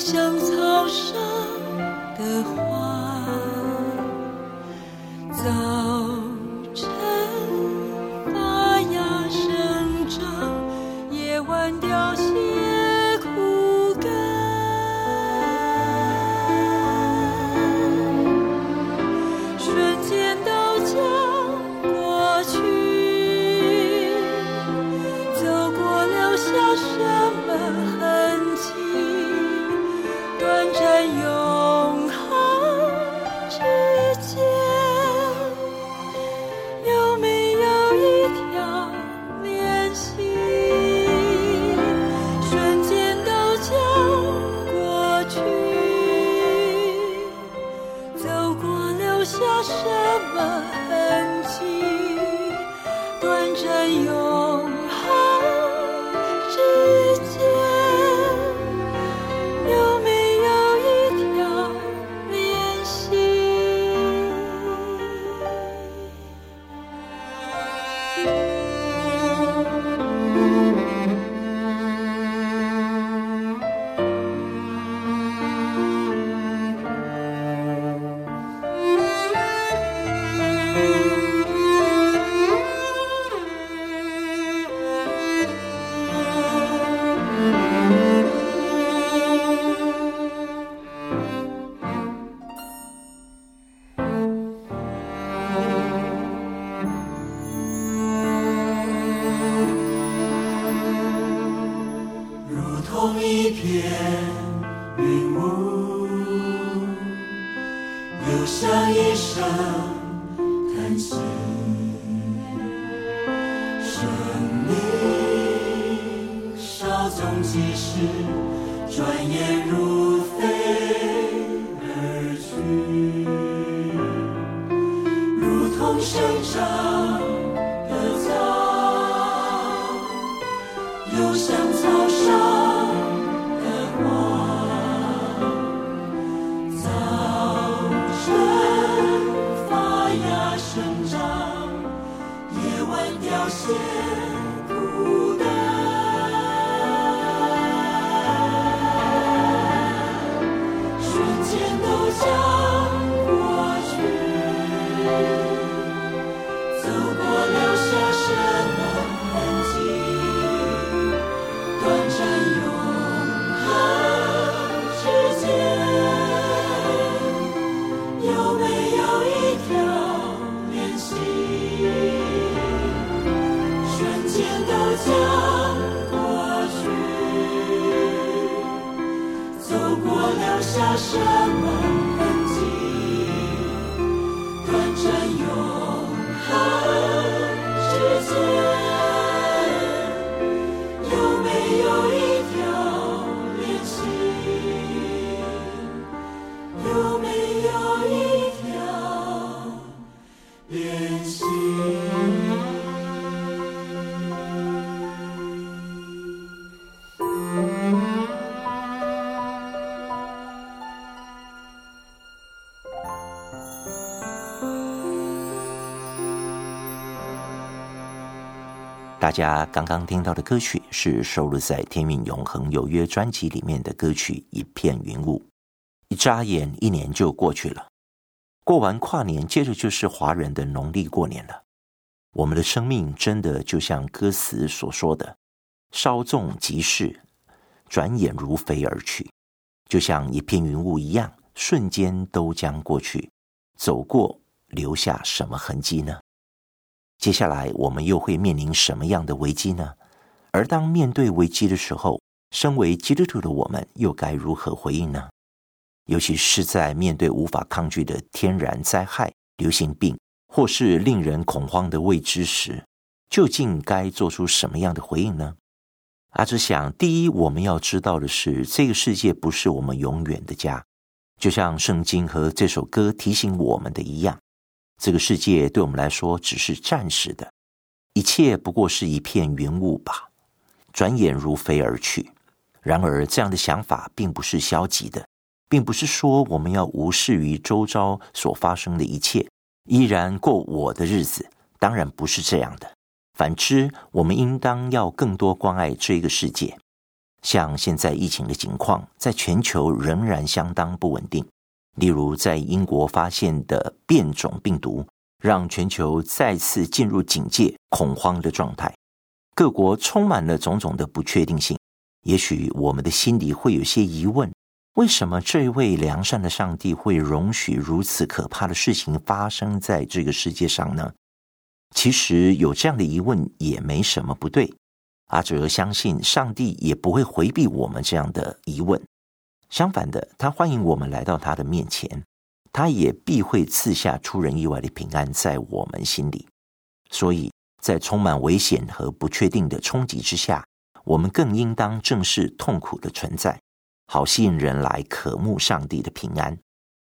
[SPEAKER 4] 相思一片云雾，又像一声叹息。生命稍纵即逝，转眼如飞而去，如同生长。
[SPEAKER 7] 大家刚刚听到的歌曲是收录在《天命永恒有约》专辑里面的歌曲《一片云雾》。一眨眼，一年就过去了。过完跨年，接着就是华人的农历过年了。我们的生命真的就像歌词所说的，稍纵即逝，转眼如飞而去，就像一片云雾一样，瞬间都将过去。走过，留下什么痕迹呢？接下来我们又会面临什么样的危机呢？而当面对危机的时候，身为基督徒的我们又该如何回应呢？尤其是在面对无法抗拒的天然灾害、流行病，或是令人恐慌的未知时，究竟该做出什么样的回应呢？阿哲想，第一，我们要知道的是，这个世界不是我们永远的家，就像圣经和这首歌提醒我们的一样。这个世界对我们来说只是暂时的，一切不过是一片云雾吧，转眼如飞而去。然而，这样的想法并不是消极的，并不是说我们要无视于周遭所发生的一切，依然过我的日子。当然不是这样的。反之，我们应当要更多关爱这个世界。像现在疫情的情况，在全球仍然相当不稳定。例如，在英国发现的变种病毒，让全球再次进入警戒、恐慌的状态。各国充满了种种的不确定性。也许我们的心里会有些疑问：为什么这位良善的上帝会容许如此可怕的事情发生在这个世界上呢？其实有这样的疑问也没什么不对。阿哲相信，上帝也不会回避我们这样的疑问。相反的，他欢迎我们来到他的面前，他也必会赐下出人意外的平安在我们心里。所以在充满危险和不确定的冲击之下，我们更应当正视痛苦的存在，好吸引人来渴慕上帝的平安，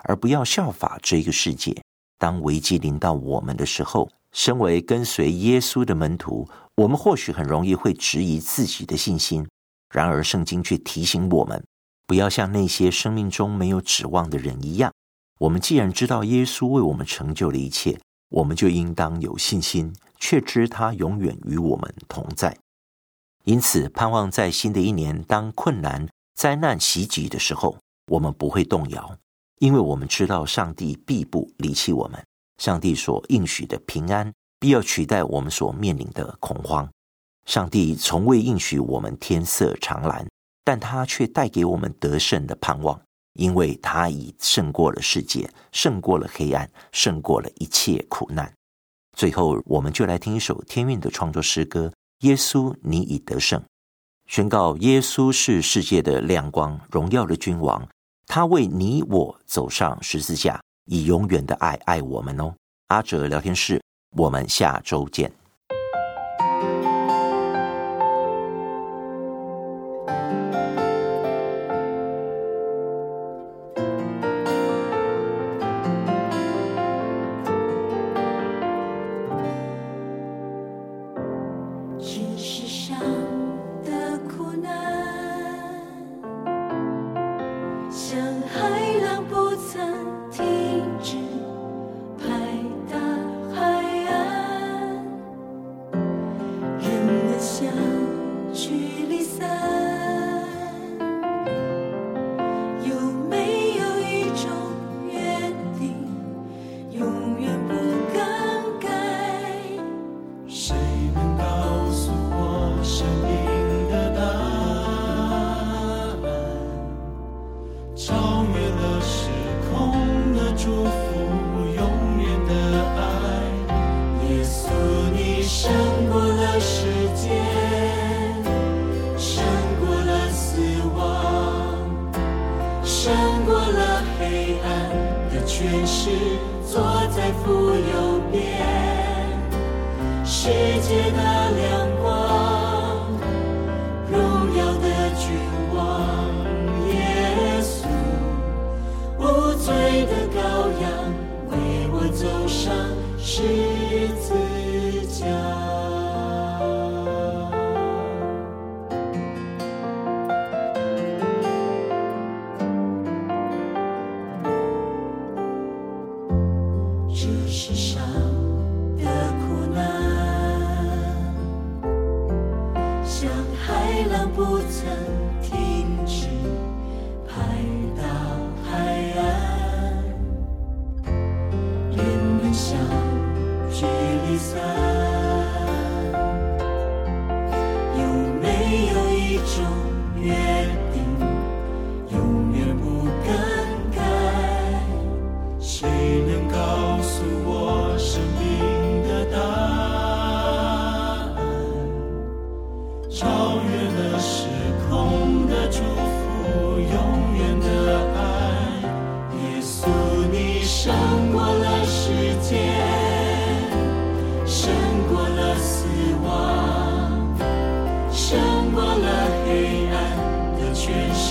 [SPEAKER 7] 而不要效法这个世界。当危机临到我们的时候，身为跟随耶稣的门徒，我们或许很容易会质疑自己的信心。然而，圣经却提醒我们。不要像那些生命中没有指望的人一样。我们既然知道耶稣为我们成就了一切，我们就应当有信心，确知他永远与我们同在。因此，盼望在新的一年，当困难、灾难袭击的时候，我们不会动摇，因为我们知道上帝必不离弃我们。上帝所应许的平安，必要取代我们所面临的恐慌。上帝从未应许我们天色常蓝。但他却带给我们得胜的盼望，因为他已胜过了世界，胜过了黑暗，胜过了一切苦难。最后，我们就来听一首天韵的创作诗歌：耶稣，你已得胜，宣告耶稣是世界的亮光，荣耀的君王。他为你我走上十字架，
[SPEAKER 4] 以永远的爱爱我们哦。阿哲聊天室，我们下周见。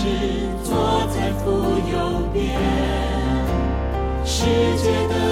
[SPEAKER 4] 是坐在父右边，世界的。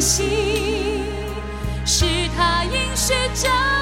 [SPEAKER 6] 心，是他应许着。